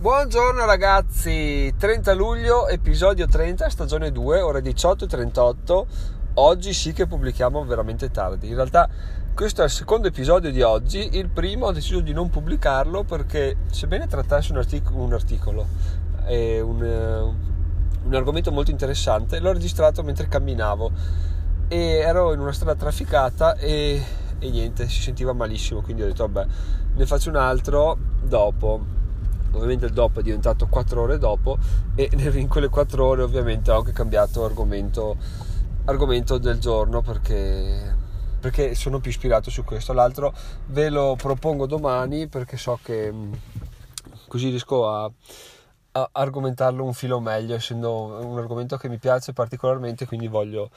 Buongiorno ragazzi, 30 luglio, episodio 30, stagione 2, ore 18.38. Oggi sì che pubblichiamo veramente tardi. In realtà questo è il secondo episodio di oggi, il primo ho deciso di non pubblicarlo perché sebbene trattasse un, artic- un articolo e un, un argomento molto interessante, l'ho registrato mentre camminavo e ero in una strada trafficata e, e niente, si sentiva malissimo, quindi ho detto vabbè, ne faccio un altro dopo ovviamente il dopo è diventato 4 ore dopo e in quelle 4 ore ovviamente ho anche cambiato argomento, argomento del giorno perché, perché sono più ispirato su questo l'altro ve lo propongo domani perché so che mm, così riesco a, argomentarlo un filo meglio essendo un argomento che mi piace particolarmente quindi voglio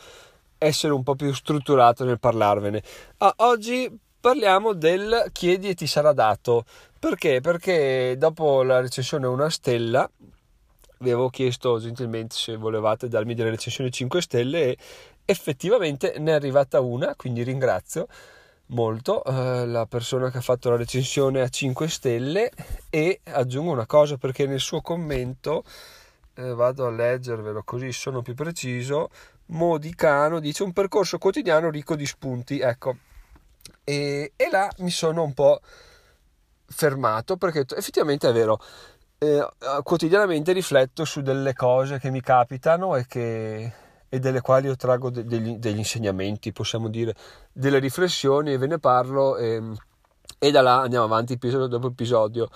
essere un po' più strutturato nel parlarvene ah, oggi parliamo del chiedi e ti sarà dato. Perché? Perché dopo la recensione una stella. Vi avevo chiesto gentilmente se volevate darmi delle recensioni 5 stelle e effettivamente ne è arrivata una, quindi ringrazio molto eh, la persona che ha fatto la recensione a 5 stelle. E aggiungo una cosa perché nel suo commento eh, vado a leggervelo così sono più preciso Modicano dice un percorso quotidiano ricco di spunti ecco. E, e là mi sono un po' fermato perché effettivamente è vero, eh, quotidianamente rifletto su delle cose che mi capitano e, che, e delle quali io trago de, degli, degli, insegnamenti, possiamo dire, delle riflessioni e ve ne parlo e, e da là andiamo avanti episodio dopo episodio.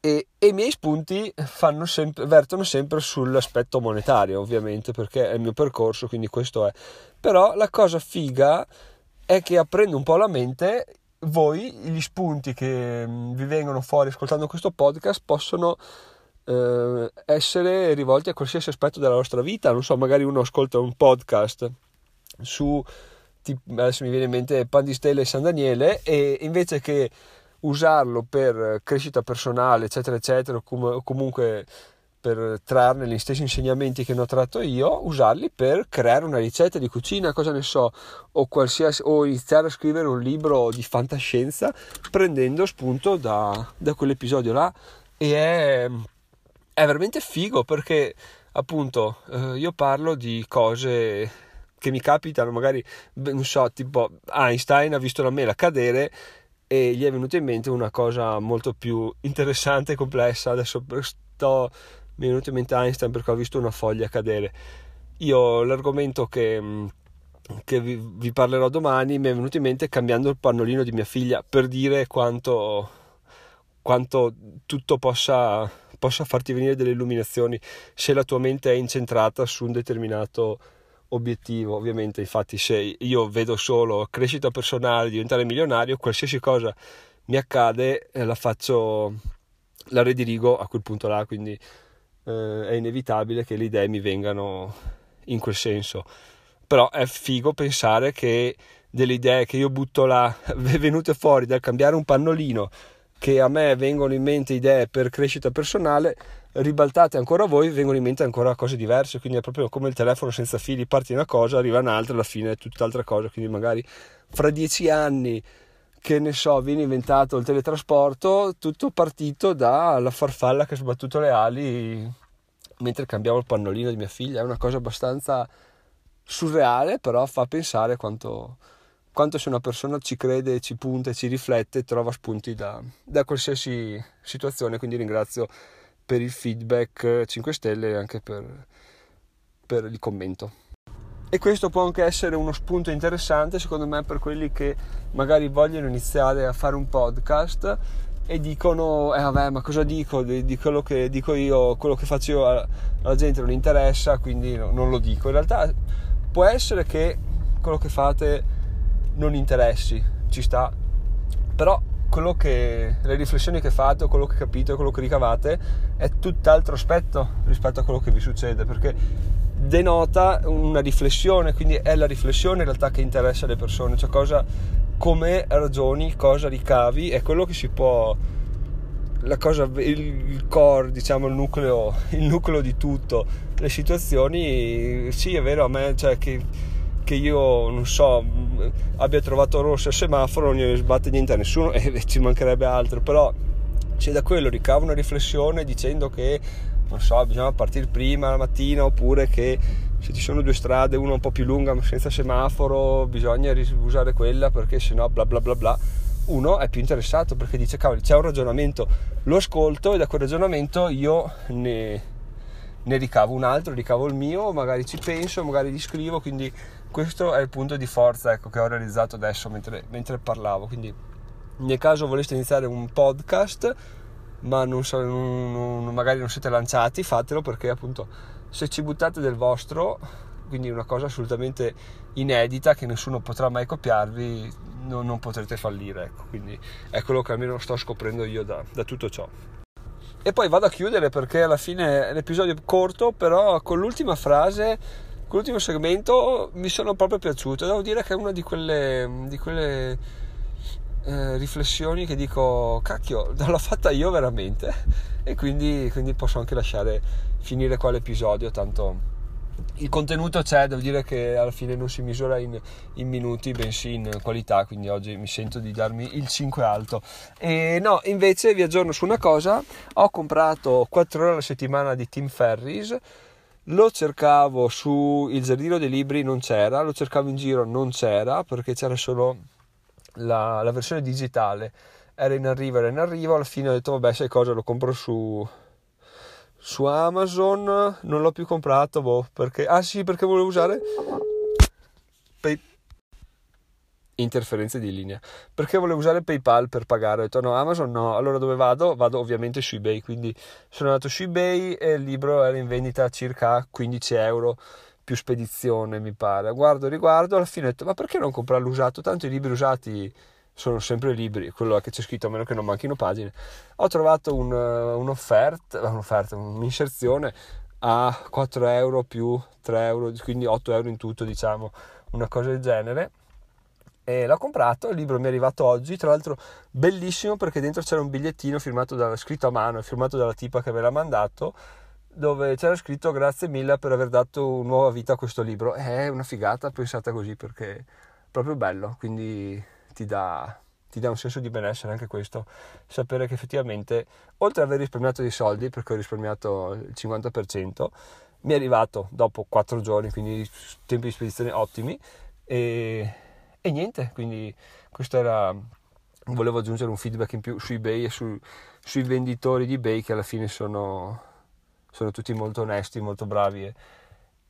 E, e, i miei spunti sempre, vertono sempre sull'aspetto monetario, ovviamente, perché è il mio percorso, quindi questo è. Però la cosa figa è che aprendo un po' la mente, voi, gli spunti che mm, vi vengono fuori ascoltando questo podcast possono eh, essere rivolti a qualsiasi aspetto della vostra vita. Non so, magari uno ascolta un podcast su, adesso mi viene in mente Pandistelle e San Daniele, e invece che usarlo per crescita personale, eccetera, eccetera, o comunque per trarne gli stessi insegnamenti che ne ho tratto io, usarli per creare una ricetta di cucina, cosa ne so, o, o iniziare a scrivere un libro di fantascienza prendendo spunto da, da quell'episodio là. E è, è veramente figo perché appunto eh, io parlo di cose che mi capitano, magari non so, tipo Einstein ha visto la mela cadere e gli è venuta in mente una cosa molto più interessante e complessa. Adesso sto mi è venuto in mente Einstein perché ho visto una foglia cadere. Io l'argomento che, mm, che vi, vi, parlerò domani mi è venuto in mente cambiando il pannolino di mia figlia per dire quanto, quanto tutto possa, possa farti venire delle illuminazioni se la tua mente è incentrata su un determinato obiettivo. Ovviamente, infatti, se io vedo solo crescita personale, diventare milionario, qualsiasi cosa mi accade, eh, la faccio, la redirigo a quel punto là. Quindi eh, è inevitabile che le idee mi vengano in quel senso. Però è figo pensare che delle idee che io butto là, venute fuori dal cambiare un pannolino, che a me vengono in mente idee per crescita personale, ribaltate ancora voi, vengono in mente ancora cose diverse. Quindi è proprio come il telefono senza fili, parti una cosa, arriva un'altra, alla fine è tutt'altra cosa. Quindi magari fra dieci anni che ne so, viene inventato il teletrasporto, tutto partito dalla farfalla che ha sbattuto le ali mentre cambiavo il pannolino di mia figlia. È una cosa abbastanza surreale, però fa pensare quanto, quanto se una persona ci crede, ci punta, ci riflette, trova spunti da, da qualsiasi situazione. Quindi ringrazio per il feedback 5 stelle e anche per, per il commento e questo può anche essere uno spunto interessante secondo me per quelli che magari vogliono iniziare a fare un podcast e dicono eh vabbè ma cosa dico? Di, di quello che dico io quello che faccio io alla gente non interessa quindi non lo dico. In realtà può essere che quello che fate non interessi ci sta. Però quello che le riflessioni che fate o quello che capite o quello che ricavate è tutt'altro aspetto rispetto a quello che vi succede perché denota una riflessione, quindi è la riflessione in realtà che interessa le persone, cioè cosa, come ragioni, cosa ricavi, è quello che si può, la cosa, il, core, diciamo il nucleo, il nucleo di tutto, le situazioni, sì è vero a me, cioè che, che io non so, abbia trovato rosso il semaforo, non gli sbatte niente a nessuno e ci mancherebbe altro, però se da quello ricavo una riflessione dicendo che non so, bisogna partire prima la mattina oppure che se ci sono due strade, una un po' più lunga ma senza semaforo, bisogna usare quella perché sennò bla bla bla bla. Uno è più interessato perché dice cavoli c'è un ragionamento, lo ascolto e da quel ragionamento io ne, ne ricavo un altro, ricavo il mio, magari ci penso, magari gli scrivo, quindi questo è il punto di forza ecco, che ho realizzato adesso mentre, mentre parlavo. Quindi nel caso voleste iniziare un podcast ma non so, non, non, magari non siete lanciati, fatelo perché appunto se ci buttate del vostro, quindi una cosa assolutamente inedita che nessuno potrà mai copiarvi, non, non potrete fallire. Ecco. Quindi è quello che almeno sto scoprendo io da, da tutto ciò. E poi vado a chiudere perché alla fine è un episodio corto, però con l'ultima frase, con l'ultimo segmento mi sono proprio piaciuto. Devo dire che è una di quelle, di quelle eh, riflessioni che dico, cacchio, l'ho fatta io veramente. E quindi, quindi posso anche lasciare finire qua l'episodio, tanto il contenuto c'è, devo dire che alla fine non si misura in, in, minuti, bensì in qualità, quindi oggi mi sento di darmi il 5 alto. E no, invece vi aggiorno su una cosa, ho comprato 4 ore alla settimana di Tim Ferris, lo cercavo su Il Giardino dei Libri, non c'era, lo cercavo in giro, non c'era, perché c'era solo la, la, versione digitale. Era in arrivo, era in arrivo, alla fine ho detto vabbè sai cosa lo compro su, su Amazon, non l'ho più comprato, boh, perché, ah sì perché volevo usare Pay, interferenze di linea. Perché volevo usare PayPal per pagare? Ho detto no Amazon no. Allora dove vado? vado ovviamente su eBay quindi sono andato su eBay e il libro era in vendita a circa 15 euro più spedizione mi pare. Guardo riguardo alla fine ho detto ma perché non comprare l'usato? Tanto i libri usati sono sempre libri quello che c'è scritto a meno che non manchino pagine ho trovato un, un'offerta un'offerta un'inserzione a 4 euro più 3 euro quindi 8 euro in tutto diciamo una cosa del genere e l'ho comprato, il libro mi è arrivato oggi, tra l'altro bellissimo perché dentro c'era un bigliettino firmato da, scritto a mano, firmato dalla tipa che me l'ha mandato dove c'era scritto grazie mille per aver dato nuova vita a questo libro. È una figata pensata così perché è proprio bello, quindi ti dà, ti dà un senso di benessere anche questo, sapere che effettivamente oltre ad aver risparmiato dei soldi, perché ho risparmiato il 50%, mi è arrivato dopo 4 giorni, quindi tempi di spedizione ottimi e, e niente, quindi questo era volevo aggiungere un feedback in più su eBay e su, sui venditori di eBay che alla fine sono sono tutti molto onesti, molto bravi e,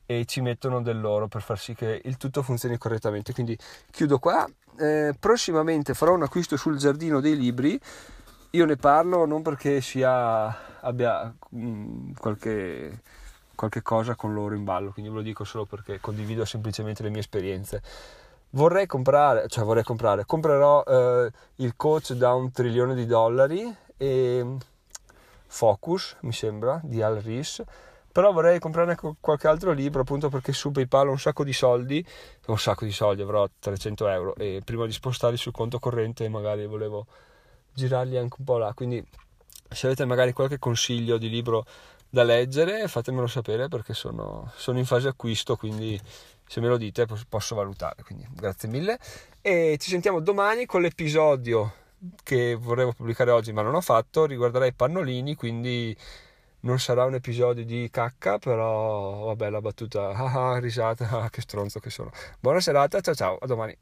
e, ci mettono del loro per far sì che il tutto funzioni correttamente. Quindi chiudo qua. Eh, prossimamente farò un acquisto sul giardino dei libri. Io ne parlo non perché sia, abbia mh, mm, qualche, qualche cosa con loro in ballo, quindi ve lo dico solo perché condivido semplicemente le mie esperienze vorrei comprare, cioè vorrei comprare, comprerò eh, il coach da un trilione di dollari e Focus, mi sembra, di Al Ries. Però vorrei comprarne qualche altro libro appunto perché su PayPal ho un sacco di soldi, un sacco di soldi, avrò 300 euro e prima di spostarli sul conto corrente magari volevo girarli anche un po' là. Quindi se avete magari qualche consiglio di libro da leggere fatemelo sapere perché sono, sono in fase acquisto, quindi se me lo dite posso valutare. Quindi grazie mille e ci sentiamo domani con l'episodio che volevo pubblicare oggi ma non ho fatto riguarderà i pannolini quindi non sarà un episodio di cacca però vabbè la battuta. Ah, ah risata. Ah, che stronzo che sono. Buona serata ciao ciao a domani